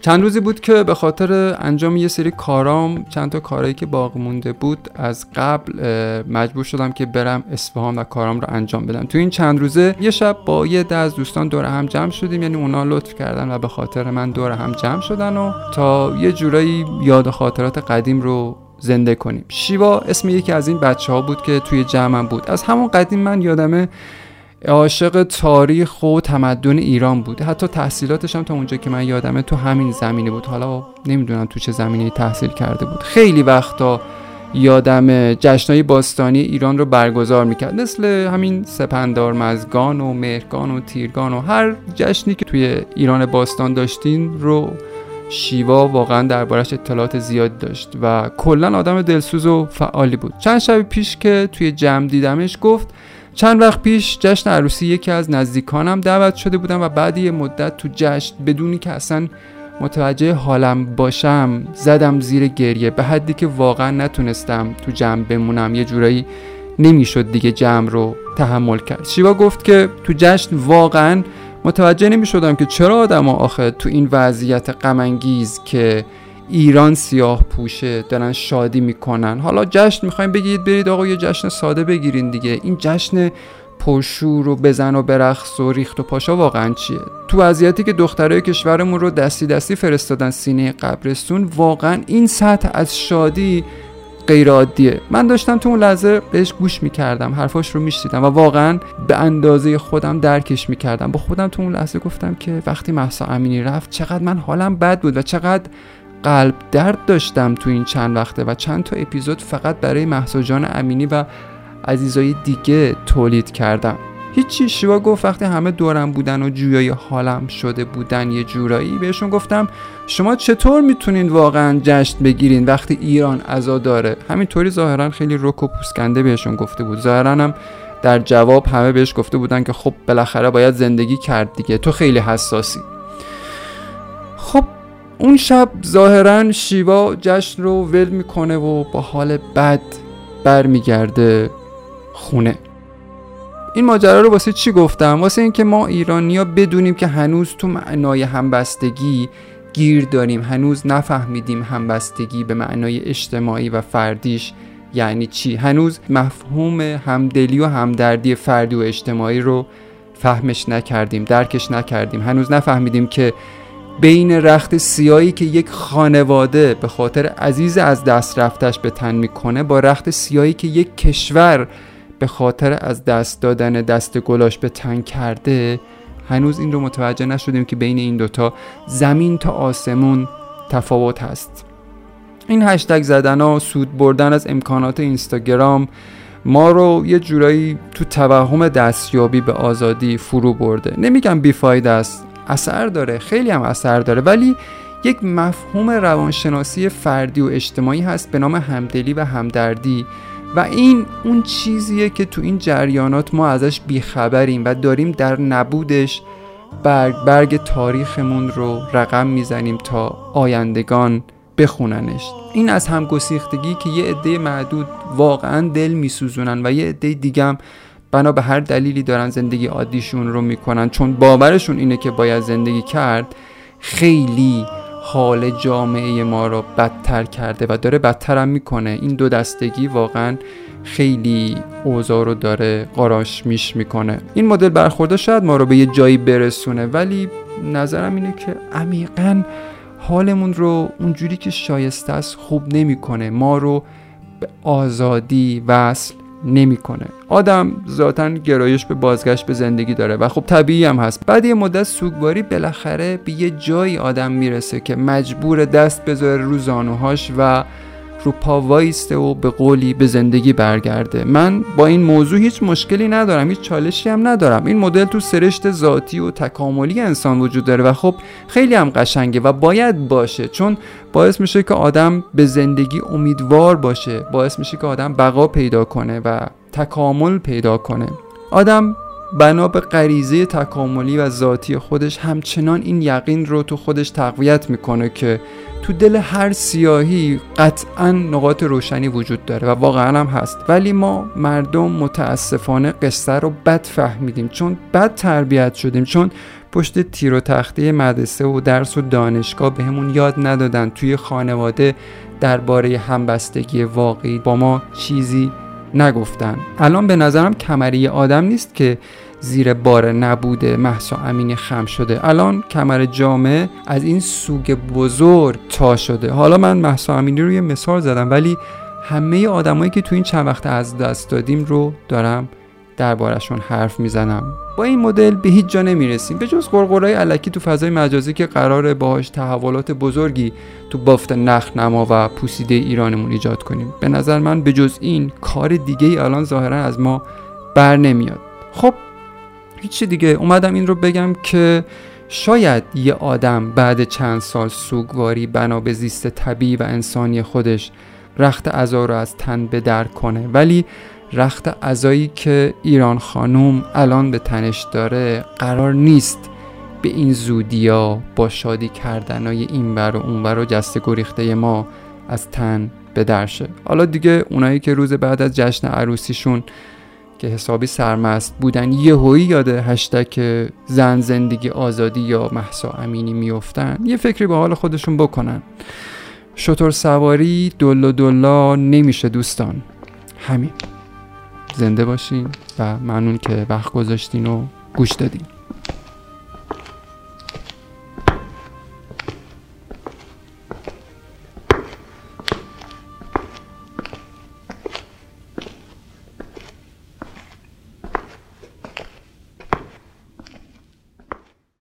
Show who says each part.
Speaker 1: چند روزی بود که به خاطر انجام یه سری کارام چند تا کارایی که باقی مونده بود از قبل مجبور شدم که برم اصفهان و کارام رو انجام بدم. تو این چند روزه یه شب با یه ده دوستان دور هم جمع شدیم یعنی اونا لطف کردن و به خاطر من دور هم جمع شدن و تا یه جورایی یاد خاطرات قدیم رو زنده کنیم. شیوا اسم یکی از این بچه ها بود که توی جمعم بود. از همون قدیم من یادمه عاشق تاریخ و تمدن ایران بود. حتی تحصیلاتش هم تا اونجا که من یادمه تو همین زمینه بود. حالا نمی‌دونم تو چه زمینه تحصیل کرده بود. خیلی وقتا یادم جشنهای باستانی ایران رو برگزار می‌کرد. مثل همین سپندار مزگان و مهرگان و تیرگان و هر جشنی که توی ایران باستان داشتین رو شیوا واقعا دربارش اطلاعات زیاد داشت و کلا آدم دلسوز و فعالی بود. چند شب پیش که توی جمع دیدمش گفت چند وقت پیش جشن عروسی یکی از نزدیکانم دعوت شده بودم و بعد یه مدت تو جشن بدونی که اصلا متوجه حالم باشم. زدم زیر گریه. به حدی که واقعا نتونستم تو جمع بمونم. یه جورایی نمی‌شد دیگه جمع رو تحمل کرد. شیوا گفت که تو جشن واقعا متوجه نمی شدم که چرا آدم آخه تو این وضعیت غمانگیز که ایران سیاه پوشه دارن شادی می‌کنن. حالا جشن می‌خوایم بگید برید آقا یه جشن ساده بگیرین دیگه. این جشن پرشور و بزن و برقص و ریخت و پاشا واقعا چیه؟ تو وضعیتی که دخترای کشورمون رو دستی دستی فرستادن سینه قبرستون واقعا این سطح از شادی غیر عادیه من داشتم تو اون لحظه بهش گوش می‌کردم حرفاش رو میشنیدم و واقعا به اندازه خودم درکش می‌کردم. با خودم تو اون لحظه گفتم که وقتی محسا امینی رفت چقدر من حالم بد بود و چقدر قلب درد داشتم تو این چند وقته و چند تا اپیزود فقط برای محسا جان امینی و عزیزای دیگه تولید کردم. هیچی شیوا گفت وقتی همه دورم بودن و جویای حالم شده بودن یه جورایی بهشون گفتم شما چطور می‌تونین واقعا جشن بگیرین وقتی ایران عزا داره؟ همینطوری ظاهرا خیلی رک و پوسکنده بهشون گفته بود. ظاهرا هم در جواب همه بهش گفته بودن که خب بالاخره باید زندگی کرد دیگه تو خیلی حساسی. خب اون شب ظاهرا شیوا جشن رو ول می‌کنه و با حال بد برمیگرده خونه. این ماجرا رو واسه چی گفتم؟ واسه اینکه ما ایرانیا بدونیم که هنوز تو معنای همبستگی گیر داریم. هنوز نفهمیدیم همبستگی به معنای اجتماعی و فردیش یعنی چی. هنوز مفهوم همدلی و همدردی فردی و اجتماعی رو فهمش نکردیم درکش نکردیم. هنوز نفهمیدیم که بین رخت سیایی که یک خانواده به خاطر عزیز از دست رفتش به تن می‌کنه با رخت سیایی که یک کشور به خاطر از دست دادن دست گلاش به تن کرده هنوز این رو متوجه نشدیم که بین این دوتا زمین تا آسمون تفاوت هست. این هشتگ زدن ها سود بردن از امکانات اینستاگرام ما رو یه جورایی تو توهم دستیابی به آزادی فرو برده. نمیگم بیفاید است. اثر داره خیلی هم اثر داره. ولی یک مفهوم روانشناسی فردی و اجتماعی هست به نام همدلی و همدردی. و این اون چیزیه که تو این جریانات ما ازش بیخبریم و داریم در نبودش برگ برگ تاریخمون رو رقم می‌زنیم تا آیندگان بخوننش. این از همگسیختگی که یه عده معدود واقعا دل میسوزونن و یه عده دیگم بنا به هر دلیلی دارن زندگی عادیشون رو می‌کنن. چون باورشون اینه که باید زندگی کرد خیلی حال جامعه ما رو بدتر کرده و داره بدتر هم می‌کنه. این دو دستگی واقعا خیلی اوضاع رو داره قاراش میش می‌کنه. این مدل برخورده شاید ما رو به یه جایی برسونه ولی نظرم اینه که عمیقا حالمون رو اونجوری که شایسته است خوب نمی‌کنه. ما رو به آزادی وصل نمی‌کنه. آدم ذاتا گرایش به بازگشت به زندگی داره و خب طبیعی هم هست. بعد یه مدت سوگواری بالاخره به یه جایی آدم می‌رسه که مجبور دست بذاره رو زانوهاش و رو پا وایسته و به قولی به زندگی برگرده. من با این موضوع هیچ مشکلی ندارم هیچ چالشی هم ندارم. این مدل تو سرشت ذاتی و تکاملی انسان وجود داره و خب خیلی هم قشنگه و باید باشه چون باعث میشه که آدم به زندگی امیدوار باشه باعث میشه که آدم بقا پیدا کنه و تکامل پیدا کنه. آدم بنا به غریزه تکاملی و ذاتی خودش همچنان این یقین رو تو خودش تقویت می‌کنه که تو دل هر سیاهی قطعا نقاط روشنی وجود داره و واقعا هم هست. ولی ما مردم متاسفانه قصه رو بد فهمیدیم چون بد تربیت شدیم چون پشت تیر و تخته مدرسه و درس و دانشگاه بهمون یاد ندادن. توی خانواده درباره همبستگی واقعی با ما چیزی نگفتن. الان به نظرم کمری آدم نیست که زیر بار نبوده محسا امینی خم شده. الان کمر جامعه از این سوگ بزرگ تا شده. حالا من محسا امینی رو یه مثال زدم ولی همه آدمایی که تو این چند وقت از دست دادیم رو دارم دربارشون حرف می‌زنم. با این مدل به هیچ جا نمی‌رسیم. به جز قرقرای علکی تو فضای مجازی که قراره باهاش تحولات بزرگی تو بافت نخ نما و پوسیده ایرانمون ایجاد کنیم. به نظر من به جز این کار دیگه ای الان ظاهرا از ما بر نمیاد. خب هیچی دیگه. اومدم این رو بگم که شاید یه آدم بعد چند سال سوگواری بنا به زیست طبیعی و انسانی خودش رخت ازا رو از تن به در کنه. ولی رخت ازایی که ایران خانوم الان به تنش داره قرار نیست به این زودیا با شادی کردنای اینور و اونور و جست گریخته ما از تن به درشه حالا دیگه اونایی که روز بعد از جشن عروسیشون که حسابی سرمست بودن یه هوی یاد هشتک زن زندگی آزادی یا محسا امینی میفتن یه فکری به حال خودشون بکنن. شطور سواری دل و دلا نمیشه دوستان. همین. زنده باشین و ممنون که وقت گذاشتین و گوش دادین.